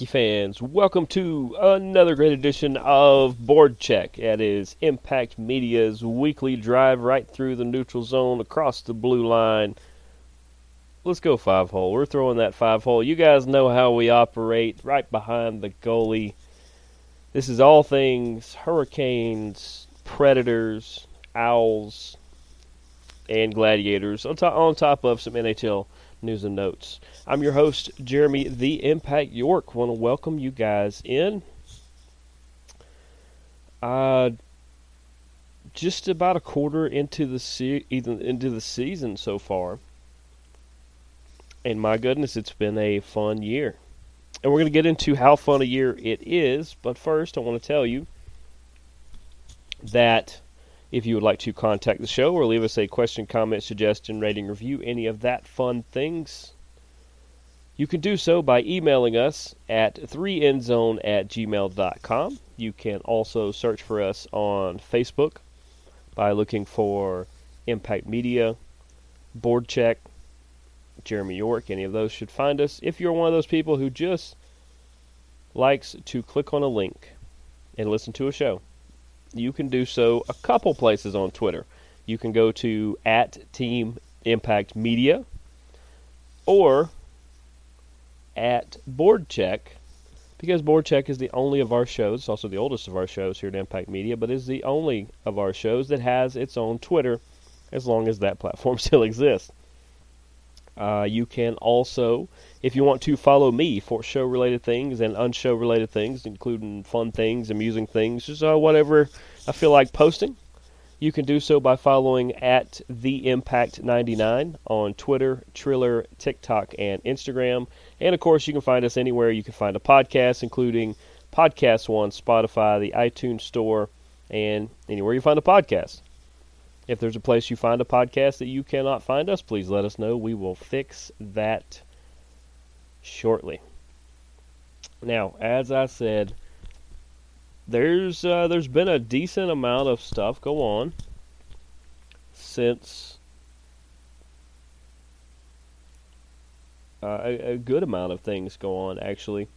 Hockey fans, welcome to another great edition of Board Check. That is Impact Media's weekly drive right through the neutral zone across the blue line. Let's go five hole. We're throwing that five hole. You guys know how we operate right behind the goalie. This is all things hurricanes, predators, owls, and gladiators on top, on top of some NHL news and notes. I'm your host, Jeremy the Impact York. Want to welcome you guys in. Uh, just about a quarter into the se- into the season so far, and my goodness, it's been a fun year. And we're going to get into how fun a year it is. But first, I want to tell you that if you would like to contact the show or leave us a question, comment, suggestion, rating, review, any of that fun things, you can do so by emailing us at 3endzone at gmail.com. You can also search for us on Facebook by looking for Impact Media, Board Check, Jeremy York. Any of those should find us. If you're one of those people who just likes to click on a link and listen to a show, you can do so a couple places on Twitter. You can go to at Team Impact Media or at Board Check because Board Check is the only of our shows, it's also the oldest of our shows here at Impact Media, but is the only of our shows that has its own Twitter as long as that platform still exists. Uh, you can also, if you want to follow me for show related things and unshow related things, including fun things, amusing things, just uh, whatever I feel like posting, you can do so by following at the Impact 99 on Twitter, Triller, TikTok, and Instagram. And of course, you can find us anywhere you can find a podcast, including Podcast One, Spotify, the iTunes Store, and anywhere you find a podcast. If there's a place you find a podcast that you cannot find us, please let us know. We will fix that shortly. Now, as I said, there's uh, there's been a decent amount of stuff go on since uh, a, a good amount of things go on actually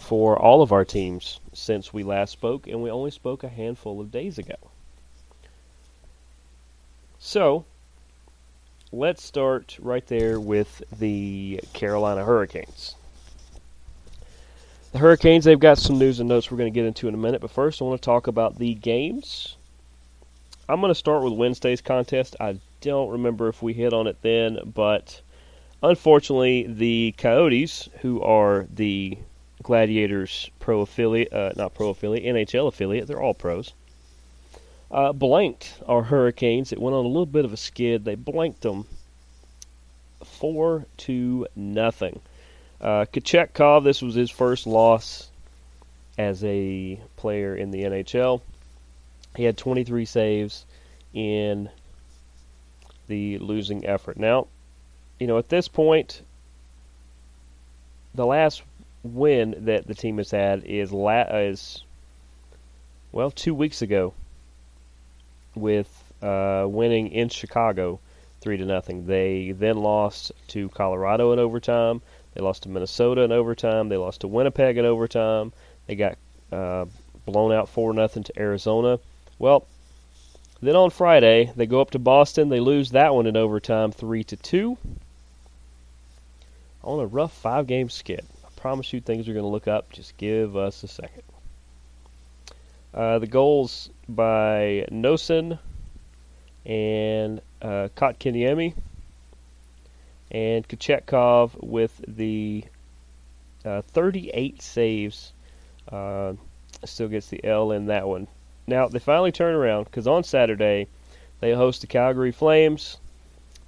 for all of our teams since we last spoke, and we only spoke a handful of days ago. So, let's start right there with the Carolina Hurricanes. The Hurricanes, they've got some news and notes we're going to get into in a minute, but first I want to talk about the games. I'm going to start with Wednesday's contest. I don't remember if we hit on it then, but unfortunately, the Coyotes, who are the Gladiators pro affiliate, uh, not pro affiliate, NHL affiliate, they're all pros uh, blanked our Hurricanes. It went on a little bit of a skid. They blanked them four to nothing. Uh, Kochetkov, this was his first loss as a player in the NHL. He had 23 saves in the losing effort. Now, you know, at this point, the last win that the team has had is la- is well two weeks ago with uh, winning in Chicago three to nothing. They then lost to Colorado in overtime. They lost to Minnesota in overtime. They lost to Winnipeg in overtime. They got uh, blown out four nothing to Arizona. Well, then on Friday they go up to Boston. They lose that one in overtime, three to two. On a rough five-game skid. I promise you, things are going to look up. Just give us a second. Uh, the goals by Noesen and uh, Kotkaniemi and Kochetkov with the uh, 38 saves. Uh, still gets the L in that one. Now they finally turn around because on Saturday they host the Calgary Flames.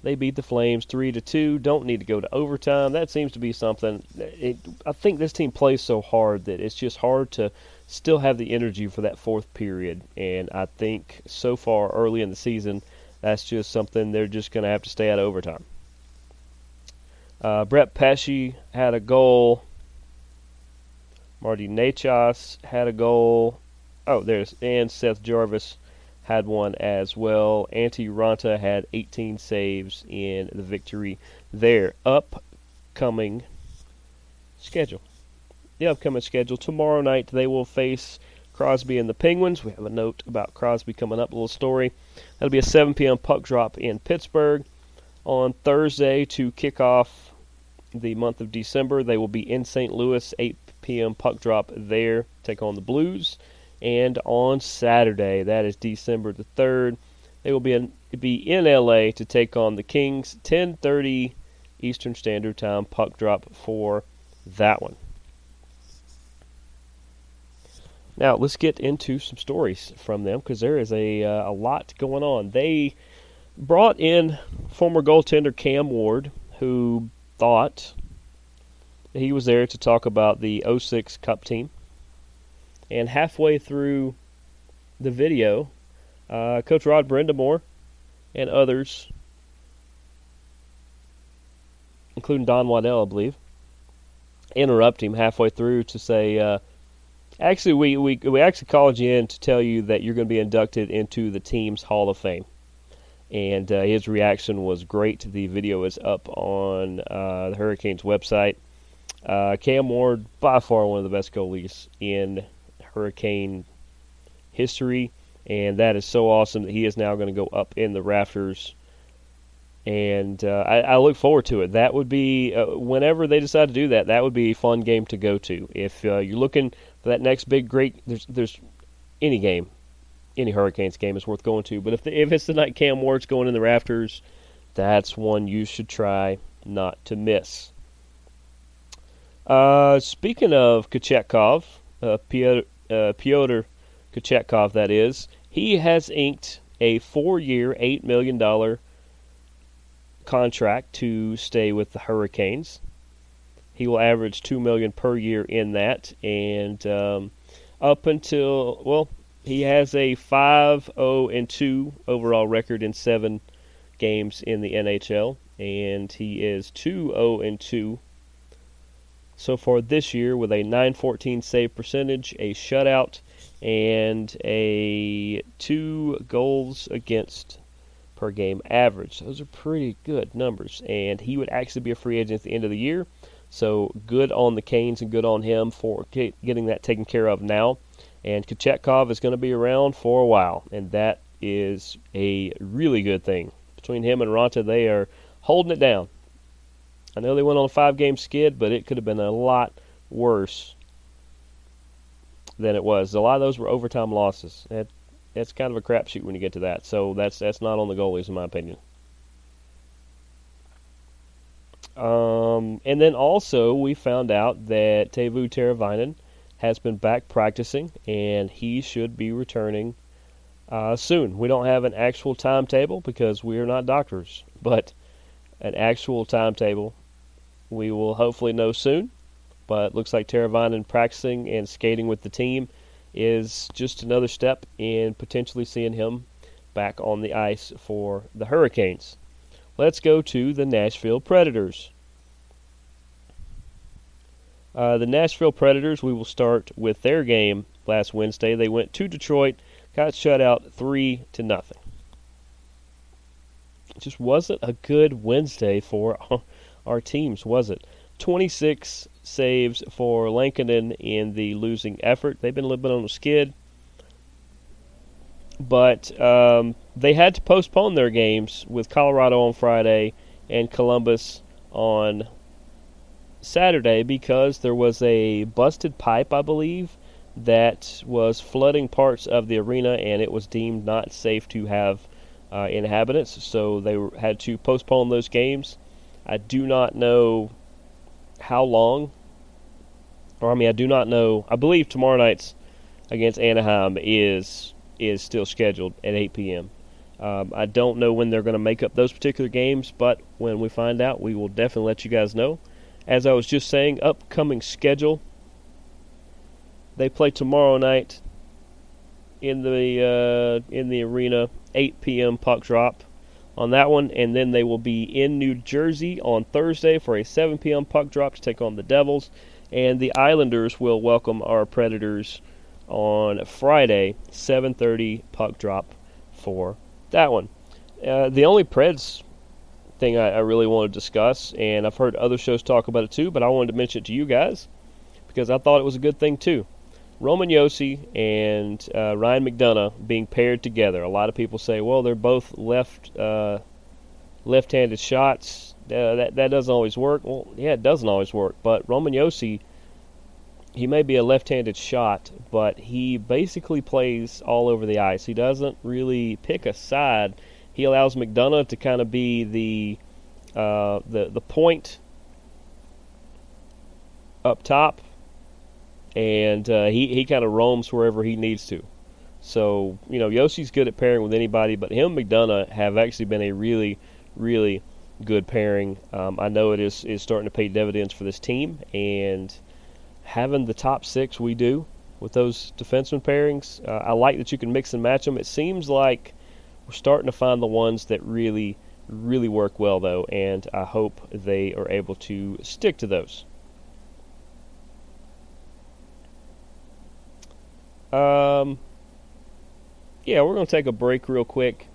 They beat the Flames three to two. Don't need to go to overtime. That seems to be something. It, I think this team plays so hard that it's just hard to still have the energy for that fourth period. And I think so far early in the season, that's just something they're just going to have to stay out of overtime. Uh, Brett Pesce had a goal. Martin Necas had a goal. Oh, there's and Seth Jarvis had one as well. Antti Raanta had 18 saves in the victory there. Upcoming schedule. The upcoming schedule tomorrow night they will face Crosby and the Penguins. We have a note about Crosby coming up, a little story. That'll be a 7 p.m. puck drop in Pittsburgh. On Thursday to kick off the month of December, they will be in St. Louis, 8 p.m. puck drop there, take on the Blues. And on Saturday, that is December the 3rd, they will be in, be in LA to take on the Kings, 10:30 Eastern Standard Time puck drop for that one. Now let's get into some stories from them because there is a uh, a lot going on. They brought in former goaltender Cam Ward, who thought he was there to talk about the 06 Cup team. And halfway through the video, uh, Coach Rod Brind'Amour and others, including Don Waddell, I believe, interrupt him halfway through to say, uh, Actually, we, we, we actually called you in to tell you that you're going to be inducted into the team's Hall of Fame. And uh, his reaction was great. The video is up on uh, the Hurricanes website. Uh, Cam Ward, by far one of the best goalies in Hurricane history. And that is so awesome that he is now going to go up in the rafters and uh, I, I, look forward to it. That would be uh, whenever they decide to do that. That would be a fun game to go to. If uh, you're looking that next big great, there's there's any game, any Hurricanes game is worth going to. But if the, if it's the night Cam Ward's going in the rafters, that's one you should try not to miss. Uh, speaking of Kochetkov, uh, Piotr, uh, Pyotr Kochetkov, that is, he has inked a four-year, eight million dollar contract to stay with the Hurricanes. He will average two million per year in that, and um, up until well, he has a 5-0 and 2 overall record in seven games in the NHL, and he is 2-0 and 2 so far this year with a 914 save percentage, a shutout, and a two goals against per game average. Those are pretty good numbers. And he would actually be a free agent at the end of the year. So good on the Canes and good on him for getting that taken care of now. And Kochetkov is going to be around for a while, and that is a really good thing. Between him and Raanta, they are holding it down. I know they went on a five game skid, but it could have been a lot worse than it was. A lot of those were overtime losses That's kind of a crapshoot when you get to that. So that's that's not on the goalies, in my opinion. Um, and then also we found out that Teuvo Teravainen has been back practicing, and he should be returning uh, soon. We don't have an actual timetable because we are not doctors, but an actual timetable we will hopefully know soon. But it looks like Teravainen practicing and skating with the team is just another step in potentially seeing him back on the ice for the Hurricanes. Let's go to the Nashville Predators. Uh, the Nashville Predators, we will start with their game last Wednesday. They went to Detroit, got shut out 3 to nothing. It just wasn't a good Wednesday for our teams, was it? 26 saves for Lankinen in the losing effort. They've been a little bit on the skid, but um, they had to postpone their games with Colorado on Friday and Columbus on Saturday because there was a busted pipe, I believe, that was flooding parts of the arena, and it was deemed not safe to have uh, inhabitants. So they had to postpone those games. I do not know how long. Or I mean, I do not know. I believe tomorrow night's against Anaheim is is still scheduled at 8 p.m. Um, I don't know when they're going to make up those particular games, but when we find out, we will definitely let you guys know. As I was just saying, upcoming schedule. They play tomorrow night in the uh, in the arena, 8 p.m. puck drop on that one, and then they will be in New Jersey on Thursday for a 7 p.m. puck drop to take on the Devils, and the Islanders will welcome our Predators on Friday, 7:30 puck drop for that one. Uh, the only Preds thing I, I really want to discuss, and I've heard other shows talk about it too, but I wanted to mention it to you guys because I thought it was a good thing too. Roman Josi and uh, Ryan McDonagh being paired together. A lot of people say, well, they're both left uh, left-handed shots. Uh, that that doesn't always work. Well, yeah, it doesn't always work. But Roman Josi, he may be a left-handed shot, but he basically plays all over the ice. He doesn't really pick a side. He allows McDonagh to kind of be the uh, the the point up top and uh, he he kind of roams wherever he needs to. So you know, Josi's good at pairing with anybody, but him and McDonagh have actually been a really, really good pairing. Um, I know it is is starting to pay dividends for this team, and having the top six we do with those defenseman pairings, uh, I like that you can mix and match them. It seems like we're starting to find the ones that really, really work well, though, and I hope they are able to stick to those. Um, yeah, we're going to take a break real quick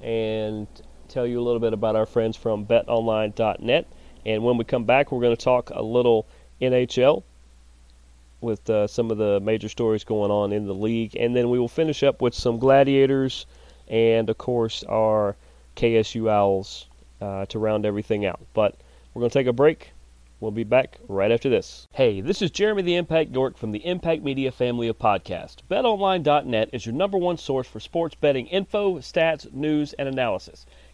and tell you a little bit about our friends from betonline.net. And when we come back, we're going to talk a little NHL with uh, some of the major stories going on in the league. And then we will finish up with some Gladiators and, of course, our KSU Owls uh, to round everything out. But we're going to take a break. We'll be back right after this. Hey, this is Jeremy the Impact York from the Impact Media family of podcasts. BetOnline.net is your number one source for sports betting info, stats, news, and analysis.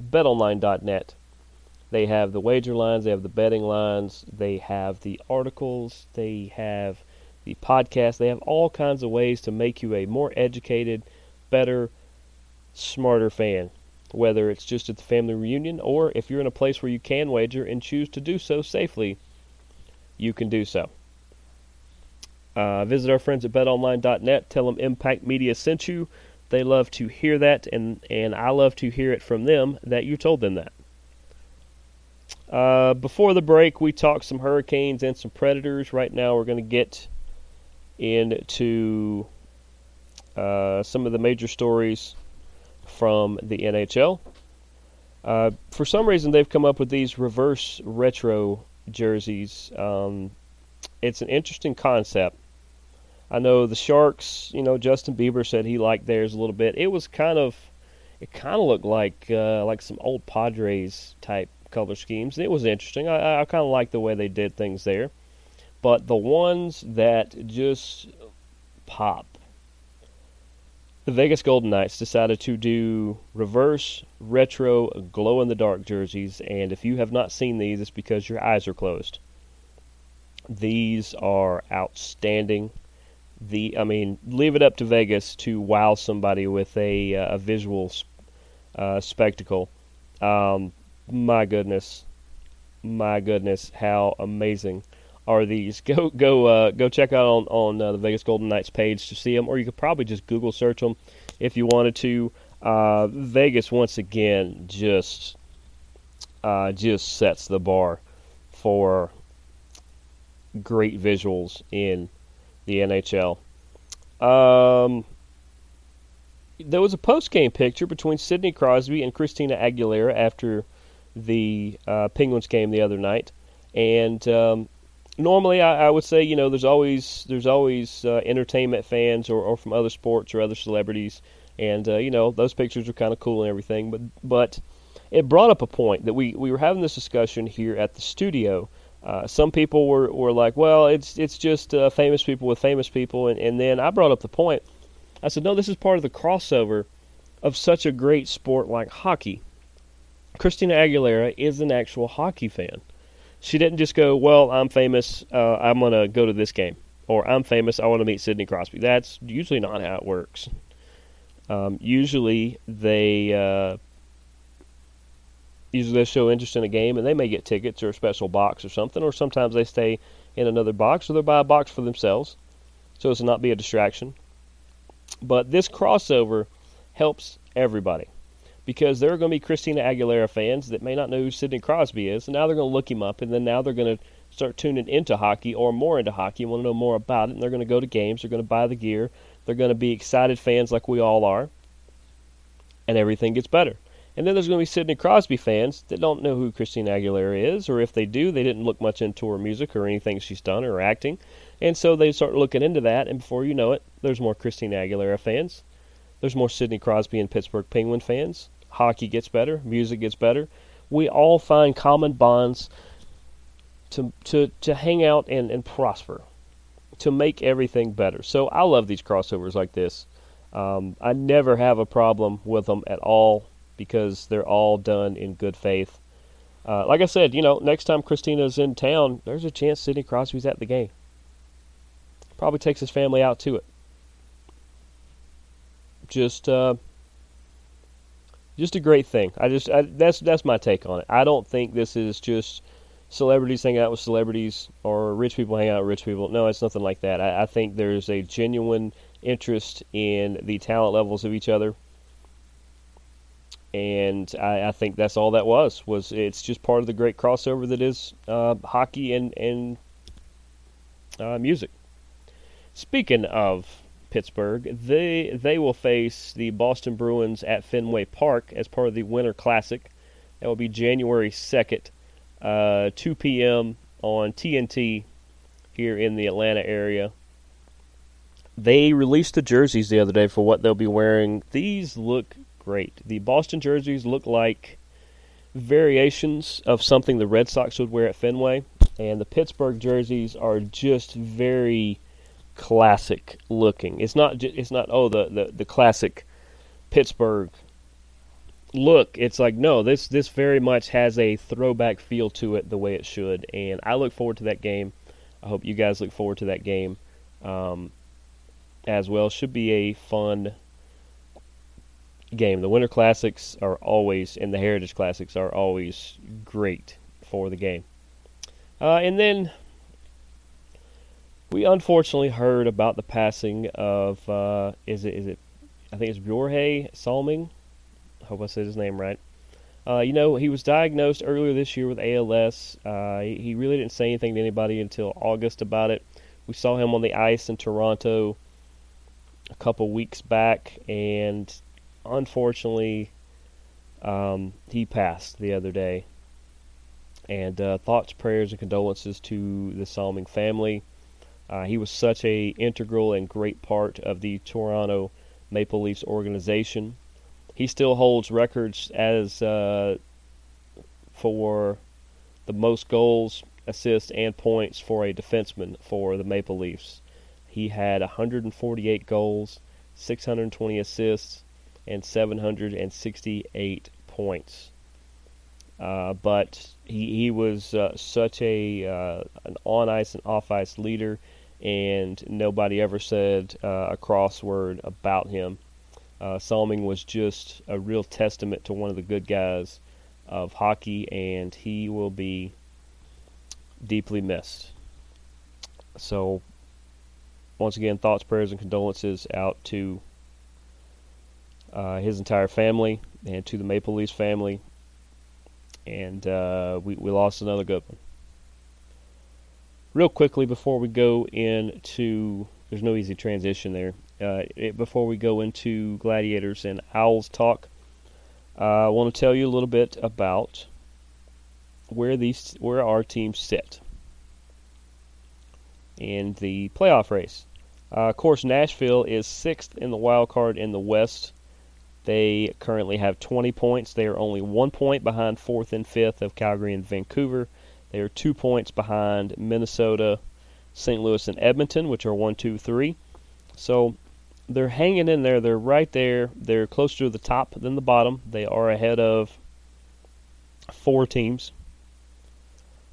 betonline.net. They have the wager lines, they have the betting lines, they have the articles, they have the podcast, they have all kinds of ways to make you a more educated, better, smarter fan. Whether it's just at the family reunion or if you're in a place where you can wager and choose to do so safely, you can do so. Uh, visit our friends at betonline.net. Tell them Impact Media sent you. They love to hear that, and, and I love to hear it from them that you told them that. Uh, before the break, we talked some hurricanes and some predators. Right now, we're going to get into uh, some of the major stories from the NHL. Uh, for some reason, they've come up with these reverse retro jerseys. Um, it's an interesting concept. I know the Sharks. You know, Justin Bieber said he liked theirs a little bit. It was kind of, it kind of looked like uh, like some old Padres type color schemes. It was interesting. I, I kind of like the way they did things there. But the ones that just pop, the Vegas Golden Knights decided to do reverse retro glow in the dark jerseys, and if you have not seen these, it's because your eyes are closed. These are outstanding the I mean, leave it up to Vegas to wow somebody with a, uh, a visual uh, spectacle. Um, my goodness, my goodness, how amazing are these? Go go uh, go check out on on uh, the Vegas Golden Knights page to see them, or you could probably just Google search them if you wanted to. Uh, Vegas once again just just sets the bar for great visuals in the NHL. Um, there was a post game picture between Sidney Crosby and Christina Aguilera after the uh, Penguins game the other night, and um, normally I, I, would say you know there's always there's always uh, entertainment fans or, or from other sports or other celebrities, and uh, you know those pictures are kind of cool and everything, but but it brought up a point that we we were having this discussion here at the studio uh, some people were, were like, well, it's it's just uh, famous people with famous people, and, and then I brought up the point. I said, no, this is part of the crossover of such a great sport like hockey. Christina Aguilera is an actual hockey fan. She didn't just go, well, I'm famous, uh, I'm going to go to this game, or I'm famous, I want to meet Sidney Crosby. That's usually not how it works. Um, usually they uh, usually they show interest in a game and they may get tickets or a special box or something, or sometimes they stay in another box or they'll buy a box for themselves so as to not be a distraction. But this crossover helps everybody because there are going to be Christina Aguilera fans that may not know who Sidney Crosby is, and now they're going to look him up, and then now they're going to start tuning into hockey or more into hockey and want to know more about it, and they're going to go to games, they're going to buy the gear, they're going to be excited fans like we all are, and everything gets better. And then there's going to be Sidney Crosby fans that don't know who Christina Aguilera is, or if they do, they didn't look much into her music or anything she's done or acting. And so they start looking into that, and before you know it, there's more Christina Aguilera fans. There's more Sidney Crosby and Pittsburgh Penguin fans. Hockey gets better, music gets better. We all find common bonds to to, to hang out and, and prosper, to make everything better. So I love these crossovers like this. Um, I never have a problem with them at all because they're all done in good faith. Uh, like I said, you know, next time Christina's in town, there's a chance Sidney Crosby's at the game. Probably takes his family out to it. Just, uh, just a great thing. I just I, that's that's my take on it. I don't think this is just celebrities hanging out with celebrities or rich people hanging out with rich people. No, it's nothing like that. I, I think there's a genuine interest in the talent levels of each other and I, I, think that's all that was. Was it's just part of the great crossover that is uh, hockey and and uh, music. Speaking of Pittsburgh, they they will face the Boston Bruins at Fenway Park as part of the Winter Classic. That will be January second, uh, 2 p.m. on TNT here in the Atlanta area. They released the jerseys the other day for what they'll be wearing. These look great. The Boston jerseys look like variations of something the Red Sox would wear at Fenway, and the Pittsburgh jerseys are just very classic looking. It's not it's not oh the, the, the classic Pittsburgh look. It's like no, this this very much has a throwback feel to it the way it should, and I look forward to that game. I hope you guys look forward to that game um, as well. Should be a fun game. The Winter Classics are always, and the Heritage Classics are always great for the game. Uh, and then we unfortunately heard about the passing of uh, is it is it I think it's Bjorhe Salming. I hope I said his name right. Uh, you know, he was diagnosed earlier this year with ALS. Uh, he, really didn't say anything to anybody until August about it. We saw him on the ice in Toronto a couple weeks back, and unfortunately, um, he passed the other day. And uh, thoughts, prayers, and condolences to the Salming family. Uh, he was such a integral and great part of the Toronto Maple Leafs organization. He still holds records as uh, for the most goals, assists, and points for a defenseman for the Maple Leafs. He had 148 goals, 620 assists, and 768 points. Uh, but he, he was uh, such a uh, an on ice and off ice leader, and nobody ever said uh, a crossword about him. Uh, Salming was just a real testament to one of the good guys of hockey, and he will be deeply missed. So, once again, thoughts, prayers, and condolences out to uh, his entire family, and to the Maple Leafs family. And uh, we, we lost another good one. Real quickly before we go into, there's no easy transition there. Uh, it, before we go into Gladiators and Owls talk, uh, I want to tell you a little bit about where these where our teams sit in the playoff race. Uh, of course, Nashville is sixth in the wild card in the West they currently have 20 points. They are only one point behind fourth and fifth of Calgary and Vancouver. They are two points behind Minnesota, St. Louis, and Edmonton, which are one, two, three. So they're hanging in there. They're right there. They're closer to the top than the bottom. They are ahead of four teams.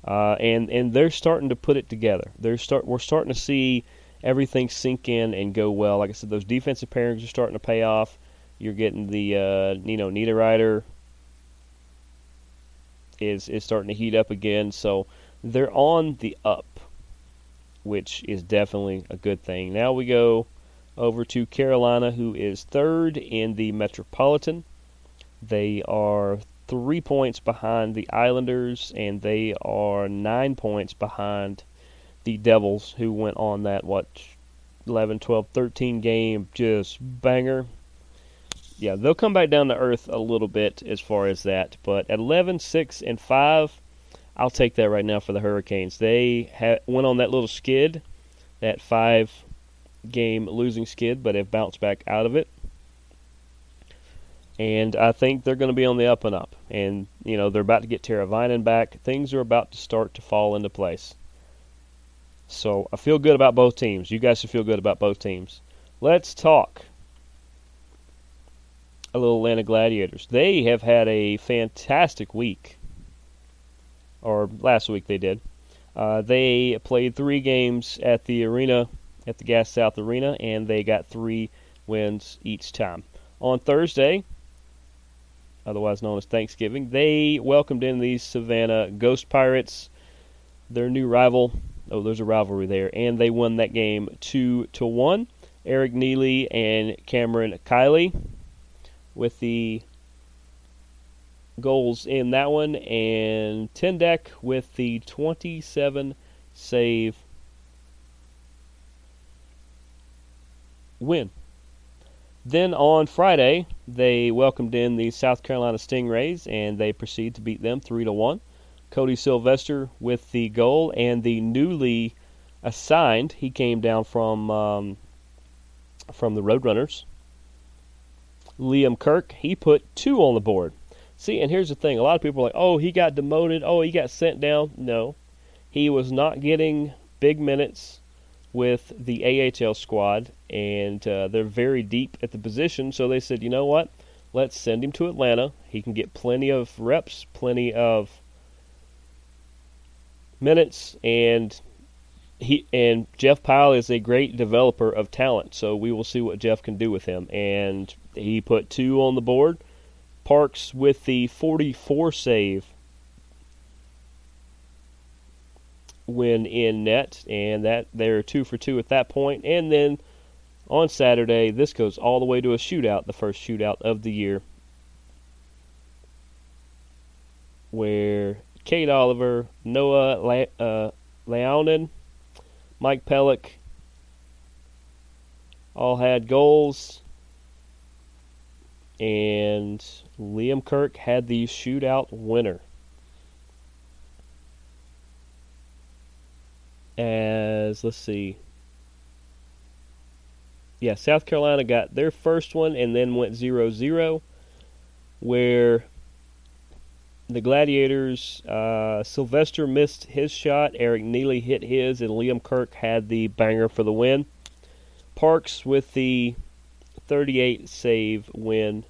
Uh, and and they're starting to put it together. They're start we're starting to see everything sink in and go well. Like I said, those defensive pairings are starting to pay off. You're getting the uh, you know Niederreiter, is is starting to heat up again. So they're on the up, which is definitely a good thing. Now we go over to Carolina, who is third in the Metropolitan. They are three points behind the Islanders, and they are nine points behind the Devils, who went on that, what, 11, 12, 13 game just banger. Yeah, they'll come back down to earth a little bit as far as that, but at 11, 6, and 5, I'll take that right now for the Hurricanes. They ha- went on that little skid, that five game losing skid, but have bounced back out of it. And I think they're going to be on the up and up. And, you know, they're about to get Teravainen back. Things are about to start to fall into place. So I feel good about both teams. You guys should feel good about both teams. Let's talk little Atlanta Gladiators. They have had a fantastic week. Or last week they did. Uh, they played three games at the arena, at the Gas South Arena, and they got three wins each time. On Thursday, otherwise known as Thanksgiving, they welcomed in these Savannah Ghost Pirates, their new rival. Oh, there's a rivalry there, and they won that game two to one. Eric Neiley and Cameron Kiley with the goals in that one, and Tendek with the 27 save win. Then on Friday, they welcomed in the South Carolina Stingrays, and they proceed to beat them three to one. Cody Sylvester with the goal, and the newly assigned, he came down from um, from the Roadrunners. Liam Kirk, he put two on the board. See, and here's the thing: a lot of people are like, "Oh, he got demoted. Oh, he got sent down." No, he was not getting big minutes with the AHL squad, and uh, they're very deep at the position. So they said, "You know what? Let's send him to Atlanta. He can get plenty of reps, plenty of minutes, and he and Jeff Pyle is a great developer of talent. So we will see what Jeff can do with him. And he put two on the board Parks with the 44 save win in net, and that they're two for two at that point. And then on Saturday, this goes all the way to a shootout, the first shootout of the year, where Kate Oliver, Noah Le- uh, Leonin, Mike Pellick all had goals and Liam Kirk had the shootout winner. As let's see. Yeah, South Carolina got their first one and then went 0-0 where the Gladiators uh, Sylvester missed his shot, Eric Neiley hit his and Liam Kirk had the banger for the win. Parks with the 38 save win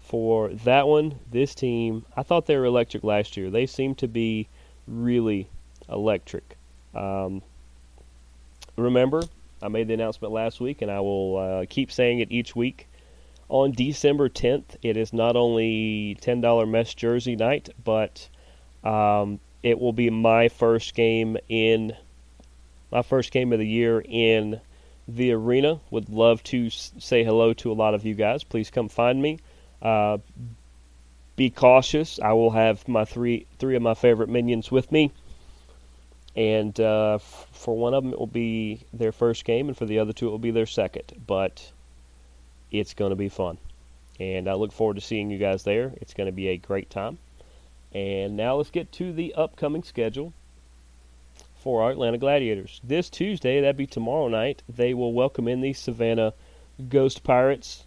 for that one. This team, I thought they were electric last year. They seem to be really electric. Um, remember, I made the announcement last week, and I will uh, keep saying it each week. On December 10th, it is not only $10 mesh jersey night, but um, it will be my first game in my first game of the year in the arena. Would love to say hello to a lot of you guys. Please come find me. Uh, be cautious. I will have my three three of my favorite minions with me, and uh, f- for one of them it will be their first game, and for the other two it will be their second. But it's going to be fun, and I look forward to seeing you guys there. It's going to be a great time. And now let's get to the upcoming schedule for our Atlanta Gladiators. This Tuesday, that'd be tomorrow night, they will welcome in the Savannah Ghost Pirates.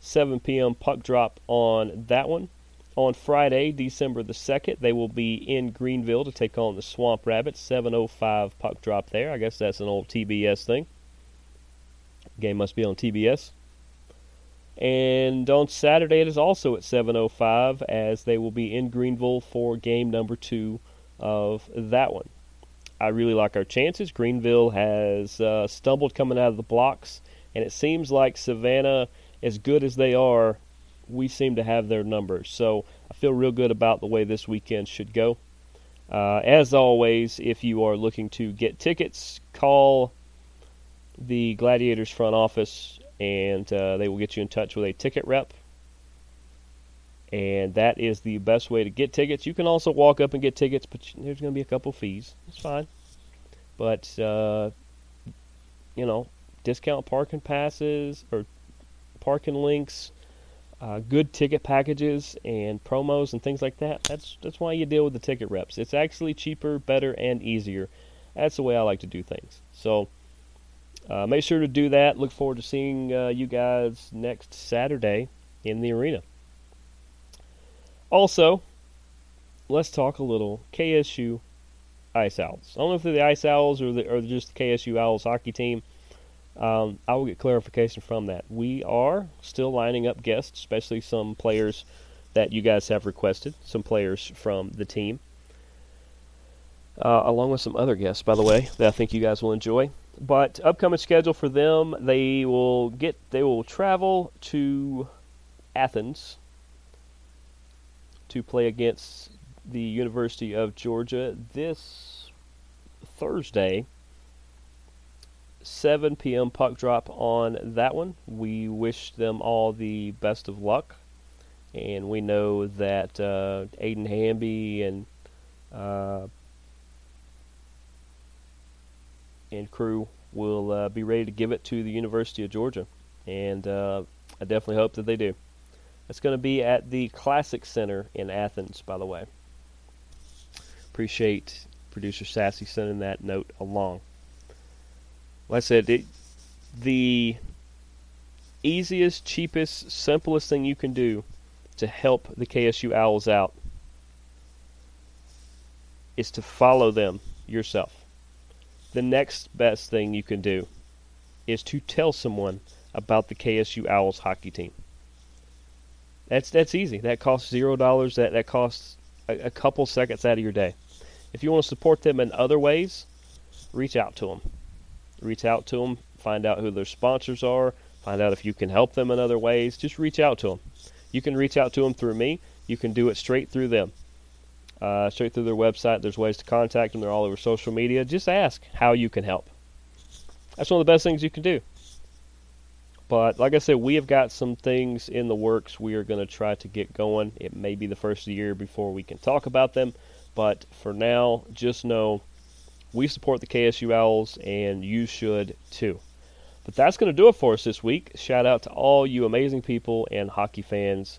7 p.m. puck drop on that one. On Friday, December the 2nd, they will be in Greenville to take on the Swamp Rabbits. 7.05 puck drop there. I guess that's an old TBS thing. Game must be on TBS. And on Saturday, it is also at 7.05 as they will be in Greenville for game number two of that one. I really like our chances. Greenville has uh, stumbled coming out of the blocks, and it seems like Savannah, as good as they are, we seem to have their numbers. So I feel real good about the way this weekend should go. Uh, as always, if you are looking to get tickets, call the Gladiators front office and uh, they will get you in touch with a ticket rep. And that is the best way to get tickets. You can also walk up and get tickets, but there's going to be a couple fees. It's fine. But, uh, you know, discount parking passes or parking links, uh, good ticket packages and promos and things like that. That's that's why you deal with the ticket reps. It's actually cheaper, better, and easier. That's the way I like to do things. So uh, make sure to do that. Look forward to seeing uh, you guys next Saturday in the arena. Also, let's talk a little KSU Ice Owls. I don't know if they're the Ice Owls or, the, or just the KSU Owls hockey team. Um, I will get clarification from that. We are still lining up guests, especially some players that you guys have requested, some players from the team, uh, along with some other guests, by the way, that I think you guys will enjoy. But upcoming schedule for them, they will get they will travel to Athens to play against the University of Georgia this Thursday 7 p.m. puck drop on that one. We wish them all the best of luck. And we know that uh, Aiden Hamby and uh, and crew will uh, be ready to give it to the University of Georgia. And uh, I definitely hope that they do. It's going to be at the Classic Center in Athens, by the way. Appreciate producer Sassy sending that note along like I said, it, the easiest, cheapest, simplest thing you can do to help the KSU Owls out is to follow them yourself. The next best thing you can do is to tell someone about the KSU Owls hockey team. That's that's easy. That costs zero dollars. That that costs a, a couple seconds out of your day. If you want to support them in other ways, reach out to them reach out to them, find out who their sponsors are, find out if you can help them in other ways. Just reach out to them. You can reach out to them through me. You can do it straight through them, uh, straight through their website. There's ways to contact them. They're all over social media. Just ask how you can help. That's one of the best things you can do. But like I said, we have got some things in the works we are going to try to get going. It may be the first the year before we can talk about them. But for now, just know we support the KSU Owls, and you should too. But that's going to do it for us this week. Shout out to all you amazing people and hockey fans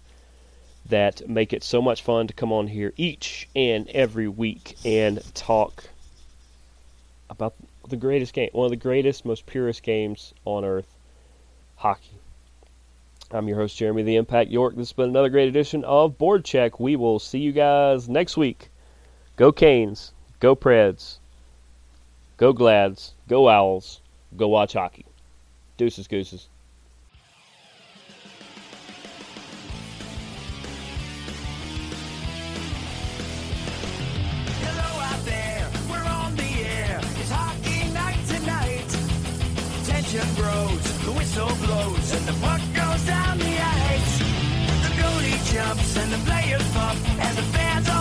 that make it so much fun to come on here each and every week and talk about the greatest game, one of the greatest, most purest games on earth, hockey. I'm your host, Jeremy the Impact York. This has been another great edition of Board Check. We will see you guys next week. Go Canes. Go Preds. Go Glads. Go Owls. Go watch hockey. Deuces, gooses. And the players pump, and the fans all